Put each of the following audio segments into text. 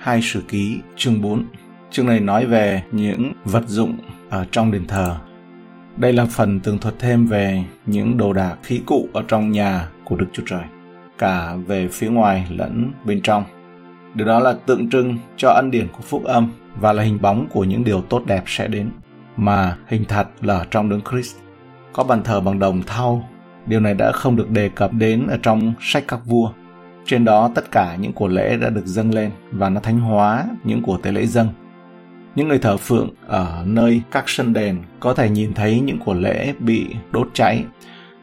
hai sử ký chương 4. Chương này nói về những vật dụng ở trong đền thờ. Đây là phần tường thuật thêm về những đồ đạc khí cụ ở trong nhà của Đức Chúa Trời, cả về phía ngoài lẫn bên trong. Điều đó là tượng trưng cho ân điển của phúc âm và là hình bóng của những điều tốt đẹp sẽ đến, mà hình thật là ở trong đấng Christ. Có bàn thờ bằng đồng thau, điều này đã không được đề cập đến ở trong sách các vua. Trên đó tất cả những của lễ đã được dâng lên và nó thánh hóa những của tế lễ dâng. Những người thờ phượng ở nơi các sân đền có thể nhìn thấy những của lễ bị đốt cháy.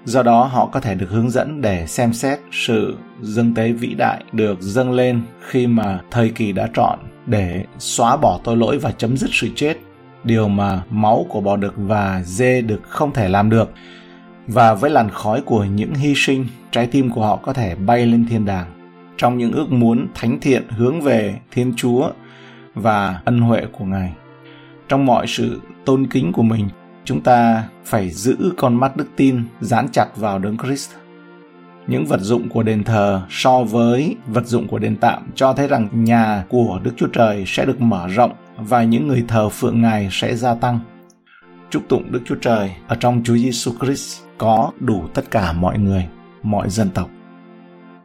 Do đó họ có thể được hướng dẫn để xem xét sự dâng tế vĩ đại được dâng lên khi mà thời kỳ đã trọn để xóa bỏ tội lỗi và chấm dứt sự chết, điều mà máu của bò đực và dê đực không thể làm được. Và với làn khói của những hy sinh, trái tim của họ có thể bay lên thiên đàng. Trong những ước muốn thánh thiện hướng về Thiên Chúa và ân huệ của Ngài. Trong mọi sự tôn kính của mình, chúng ta phải giữ con mắt đức tin dán chặt vào đấng Christ. Những vật dụng của đền thờ so với vật dụng của đền tạm cho thấy rằng nhà của Đức Chúa Trời sẽ được mở rộng và những người thờ phượng Ngài sẽ gia tăng. Chúc tụng Đức Chúa Trời ở trong Chúa Giêsu Christ có đủ tất cả mọi người, mọi dân tộc.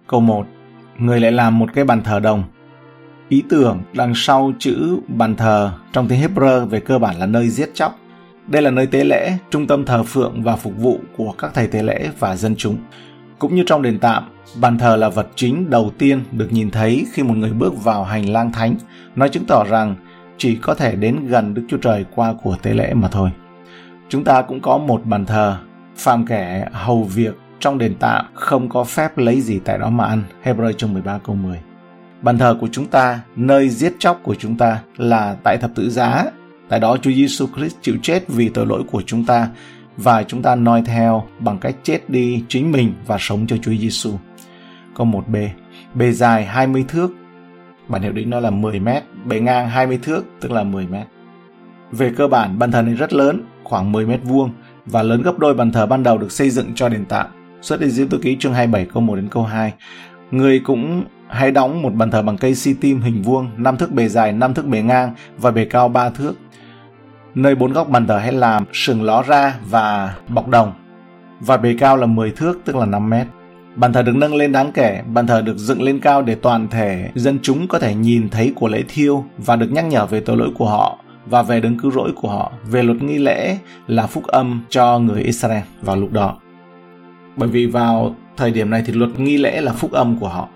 Câu 1. Người lại làm một cái bàn thờ đồng Ý tưởng đằng sau chữ bàn thờ trong tiếng Hebrew về cơ bản là nơi giết chóc. Đây là nơi tế lễ, trung tâm thờ phượng và phục vụ của các thầy tế lễ và dân chúng. Cũng như trong đền tạm, bàn thờ là vật chính đầu tiên được nhìn thấy khi một người bước vào hành lang thánh, nói chứng tỏ rằng chỉ có thể đến gần Đức Chúa Trời qua của tế lễ mà thôi. Chúng ta cũng có một bàn thờ, phàm kẻ hầu việc trong đền tạm không có phép lấy gì tại đó mà ăn. Hebrew chương 13 câu 10. Bàn thờ của chúng ta, nơi giết chóc của chúng ta là tại thập tự giá. Tại đó Chúa Giêsu Christ chịu chết vì tội lỗi của chúng ta và chúng ta noi theo bằng cách chết đi chính mình và sống cho Chúa Giêsu. Câu 1b. Bề dài 20 thước. Bản hiệu định nó là 10 mét, bề ngang 20 thước tức là 10 mét. Về cơ bản, bàn thờ này rất lớn, khoảng 10 mét vuông và lớn gấp đôi bàn thờ ban đầu được xây dựng cho đền tạm. Xuất Ê Diễm Tô Ký chương 27 câu 1 đến câu 2. Người cũng hãy đóng một bàn thờ bằng cây si tim hình vuông, 5 thước bề dài, 5 thước bề ngang và bề cao 3 thước. Nơi bốn góc bàn thờ hãy làm sừng ló ra và bọc đồng. Và bề cao là 10 thước tức là 5 mét. Bàn thờ được nâng lên đáng kể, bàn thờ được dựng lên cao để toàn thể dân chúng có thể nhìn thấy của lễ thiêu và được nhắc nhở về tội lỗi của họ và về đấng cứu rỗi của họ, về luật nghi lễ là phúc âm cho người Israel vào lúc đó. Bởi vì vào thời điểm này thì luật nghi lễ là phúc âm của họ.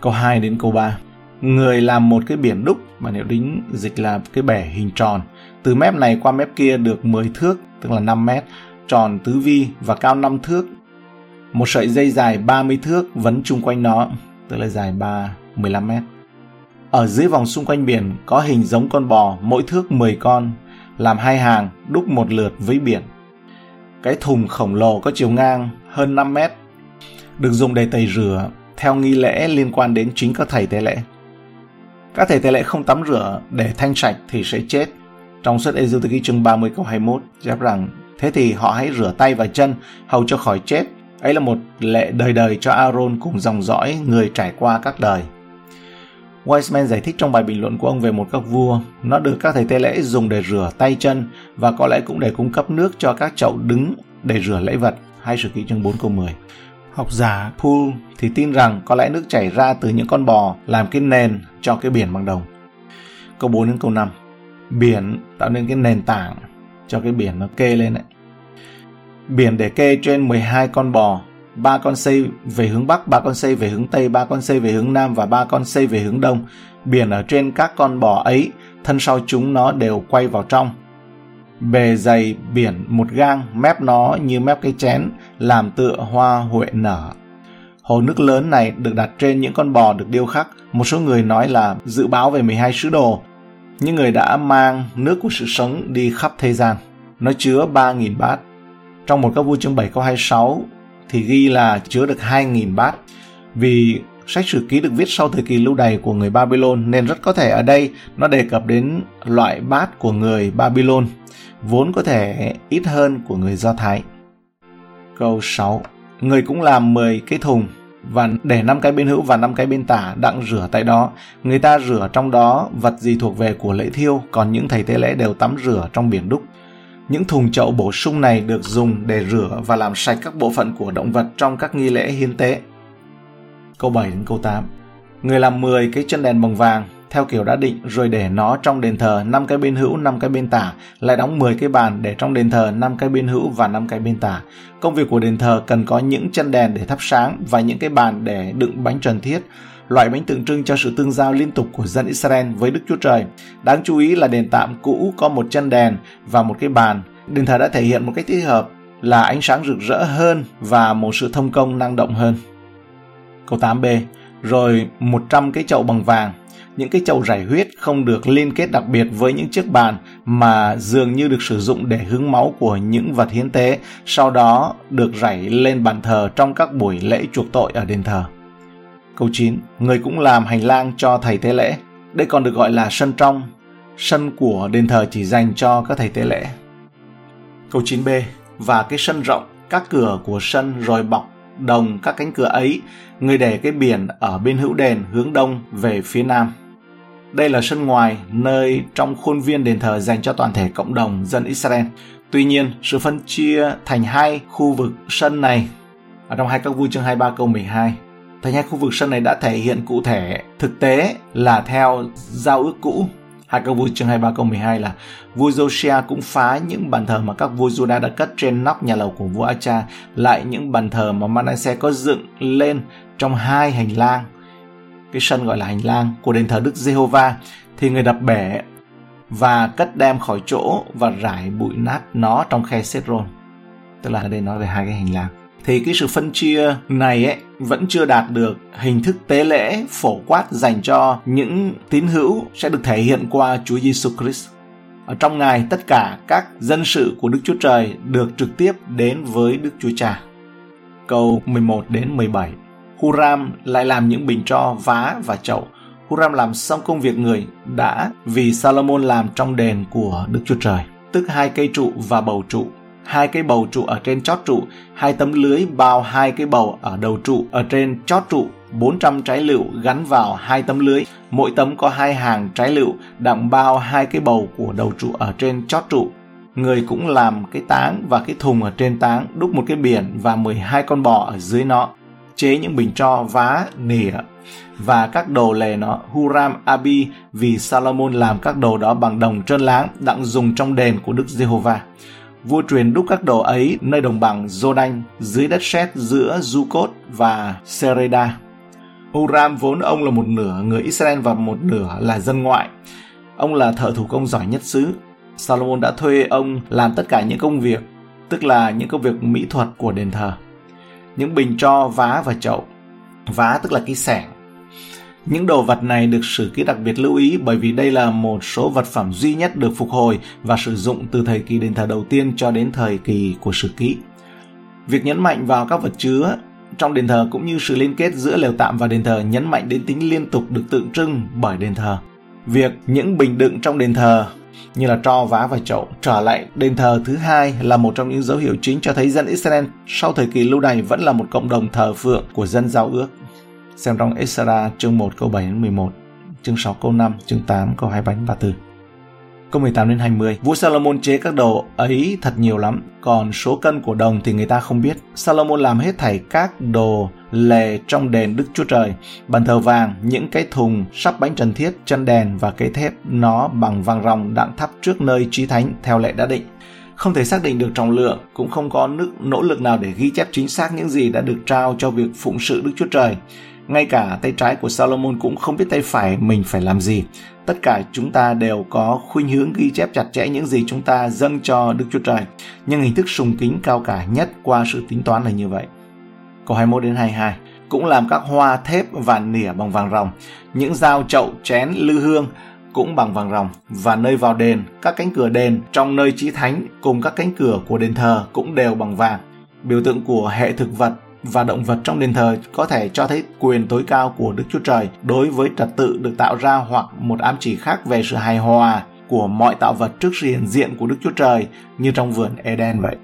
Câu 2 đến câu 3. Người làm một cái biển đúc, bản hiệu đính dịch là cái bể hình tròn. Từ mép này qua mép kia được 10 thước, tức là 5 mét, tròn tứ vi và cao 5 thước. Một sợi dây dài 30 thước vấn chung quanh nó, tức là dài 3, 15 mét. Ở dưới vòng xung quanh biển có hình giống con bò, mỗi thước 10 con, làm hai hàng, đúc một lượt với biển. Cái thùng khổng lồ có chiều ngang hơn 5 mét, được dùng để tẩy rửa theo nghi lễ liên quan đến chính các thầy tế lễ. Các thầy tế lễ không tắm rửa để thanh sạch thì sẽ chết. Trong suốt ê Tô Ký chương 30 câu 21 chép rằng thế thì họ hãy rửa tay và chân hầu cho khỏi chết. Ấy là một lệ đời đời cho Aaron cùng dòng dõi người trải qua các đời. Wiseman giải thích trong bài bình luận của ông về một các vua, nó được các thầy tế lễ dùng để rửa tay chân và có lẽ cũng để cung cấp nước cho các chậu đứng để rửa lễ vật. Hai sử ký chương 4 câu 10. Học giả Poole thì tin rằng có lẽ nước chảy ra từ những con bò làm cái nền cho cái biển bằng đồng. Câu 4 đến câu 5. Biển tạo nên cái nền tảng cho cái biển nó kê lên đấy. Biển để kê trên 12 con bò, ba con xây về hướng bắc, ba con xây về hướng tây, ba con xây về hướng nam và ba con xây về hướng đông. Biển ở trên các con bò ấy, thân sau chúng nó đều quay vào trong bề dày biển một gang, mép nó như mép cái chén, làm tựa hoa huệ nở. Hồ nước lớn này được đặt trên những con bò được điêu khắc, một số người nói là dự báo về 12 sứ đồ, những người đã mang nước của sự sống đi khắp thế gian. Nó chứa 3.000 bát. Trong một các vua chương 7 câu 26 thì ghi là chứa được 2.000 bát. Vì sách sử ký được viết sau thời kỳ lưu đày của người Babylon nên rất có thể ở đây nó đề cập đến loại bát của người Babylon vốn có thể ít hơn của người Do Thái. Câu 6. Người cũng làm 10 cái thùng, và để năm cái bên hữu và năm cái bên tả đặng rửa tại đó. Người ta rửa trong đó vật gì thuộc về của lễ thiêu, còn những thầy tế lễ đều tắm rửa trong biển đúc. Những thùng chậu bổ sung này được dùng để rửa và làm sạch các bộ phận của động vật trong các nghi lễ hiến tế. Câu 7 đến câu 8 Người làm 10 cái chân đèn bằng vàng theo kiểu đã định rồi để nó trong đền thờ năm cái bên hữu, năm cái bên tả, lại đóng 10 cái bàn để trong đền thờ năm cái bên hữu và năm cái bên tả. Công việc của đền thờ cần có những chân đèn để thắp sáng và những cái bàn để đựng bánh trần thiết, loại bánh tượng trưng cho sự tương giao liên tục của dân Israel với Đức Chúa Trời. Đáng chú ý là đền tạm cũ có một chân đèn và một cái bàn. Đền thờ đã thể hiện một cách thích hợp là ánh sáng rực rỡ hơn và một sự thông công năng động hơn. Câu 8b Rồi 100 cái chậu bằng vàng những cái chậu rải huyết không được liên kết đặc biệt với những chiếc bàn mà dường như được sử dụng để hứng máu của những vật hiến tế, sau đó được rải lên bàn thờ trong các buổi lễ chuộc tội ở đền thờ. Câu 9. Người cũng làm hành lang cho thầy tế lễ. Đây còn được gọi là sân trong. Sân của đền thờ chỉ dành cho các thầy tế lễ. Câu 9b. Và cái sân rộng, các cửa của sân rồi bọc đồng các cánh cửa ấy, người để cái biển ở bên hữu đền hướng đông về phía nam. Đây là sân ngoài, nơi trong khuôn viên đền thờ dành cho toàn thể cộng đồng dân Israel. Tuy nhiên, sự phân chia thành hai khu vực sân này ở trong hai các vui chương 23 câu 12 thành hai khu vực sân này đã thể hiện cụ thể thực tế là theo giao ước cũ hai câu vui chương 23 câu 12 là, vua Josiah cũng phá những bàn thờ mà các vua juda đã cất trên nóc nhà lầu của vua Acha, lại những bàn thờ mà Manasseh có dựng lên trong hai hành lang cái sân gọi là hành lang của đền thờ Đức Giê-hô-va, thì người đập bể và cất đem khỏi chỗ và rải bụi nát nó trong khe Sethron. Tức là ở đây nói về hai cái hành lang. Thì cái sự phân chia này ấy vẫn chưa đạt được hình thức tế lễ phổ quát dành cho những tín hữu sẽ được thể hiện qua Chúa Giêsu Christ. Ở trong Ngài, tất cả các dân sự của Đức Chúa Trời được trực tiếp đến với Đức Chúa Cha. Câu 11 đến 17 Huram lại làm những bình tro, vá và chậu. Huram làm xong công việc người đã vì Salomon làm trong đền của Đức Chúa Trời, tức hai cây trụ và bầu trụ, hai cái bầu trụ ở trên chót trụ, hai tấm lưới bao hai cái bầu ở đầu trụ ở trên chót trụ, 400 trái lựu gắn vào hai tấm lưới, mỗi tấm có hai hàng trái lựu đặng bao hai cái bầu của đầu trụ ở trên chót trụ. Người cũng làm cái táng và cái thùng ở trên táng, đúc một cái biển và 12 con bò ở dưới nó chế những bình tro vá nỉa và các đồ lề nó Huram Abi vì Salomon làm các đồ đó bằng đồng trơn láng đặng dùng trong đền của Đức Giê-hô-va. Vua truyền đúc các đồ ấy nơi đồng bằng Jordan dưới đất sét giữa Zukot và Sereda. Uram vốn ông là một nửa người Israel và một nửa là dân ngoại. Ông là thợ thủ công giỏi nhất xứ. Salomon đã thuê ông làm tất cả những công việc, tức là những công việc mỹ thuật của đền thờ những bình cho vá và chậu. Vá tức là cái sẻng. Những đồ vật này được sử ký đặc biệt lưu ý bởi vì đây là một số vật phẩm duy nhất được phục hồi và sử dụng từ thời kỳ đền thờ đầu tiên cho đến thời kỳ của sử ký. Việc nhấn mạnh vào các vật chứa trong đền thờ cũng như sự liên kết giữa lều tạm và đền thờ nhấn mạnh đến tính liên tục được tượng trưng bởi đền thờ. Việc những bình đựng trong đền thờ như là tro, vá và chậu. Trở lại đền thờ thứ hai là một trong những dấu hiệu chính cho thấy dân Israel sau thời kỳ lưu đày vẫn là một cộng đồng thờ phượng của dân giao ước. Xem trong Esra chương 1 câu 7 đến 11, chương 6 câu 5, chương 8 câu 2 bánh và từ. Câu 18 đến 20, vua Salomon chế các đồ ấy thật nhiều lắm, còn số cân của đồng thì người ta không biết. Salomon làm hết thảy các đồ lề trong đền Đức Chúa Trời, bàn thờ vàng, những cái thùng, sắp bánh trần thiết, chân đèn và cái thép nó bằng vàng ròng đặng thắp trước nơi trí thánh theo lệ đã định. Không thể xác định được trọng lượng, cũng không có nước nỗ lực nào để ghi chép chính xác những gì đã được trao cho việc phụng sự Đức Chúa Trời. Ngay cả tay trái của Salomon cũng không biết tay phải mình phải làm gì. Tất cả chúng ta đều có khuynh hướng ghi chép chặt chẽ những gì chúng ta dâng cho Đức Chúa Trời. Nhưng hình thức sùng kính cao cả nhất qua sự tính toán là như vậy. Câu 21 đến 22 cũng làm các hoa thép và nỉa bằng vàng ròng, những dao chậu chén lư hương cũng bằng vàng ròng và nơi vào đền, các cánh cửa đền trong nơi chí thánh cùng các cánh cửa của đền thờ cũng đều bằng vàng. Biểu tượng của hệ thực vật và động vật trong đền thờ có thể cho thấy quyền tối cao của Đức Chúa Trời đối với trật tự được tạo ra hoặc một ám chỉ khác về sự hài hòa của mọi tạo vật trước sự hiện diện của Đức Chúa Trời như trong vườn Eden vậy.